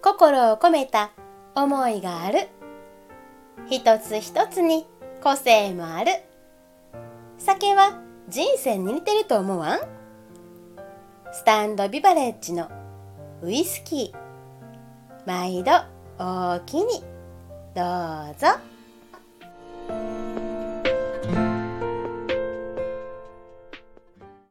心を込めた思いがある。一つ一つに個性もある。酒は人生に似てると思わん？スタンドビバレッジのウイスキー。毎度おおきに。どうぞ。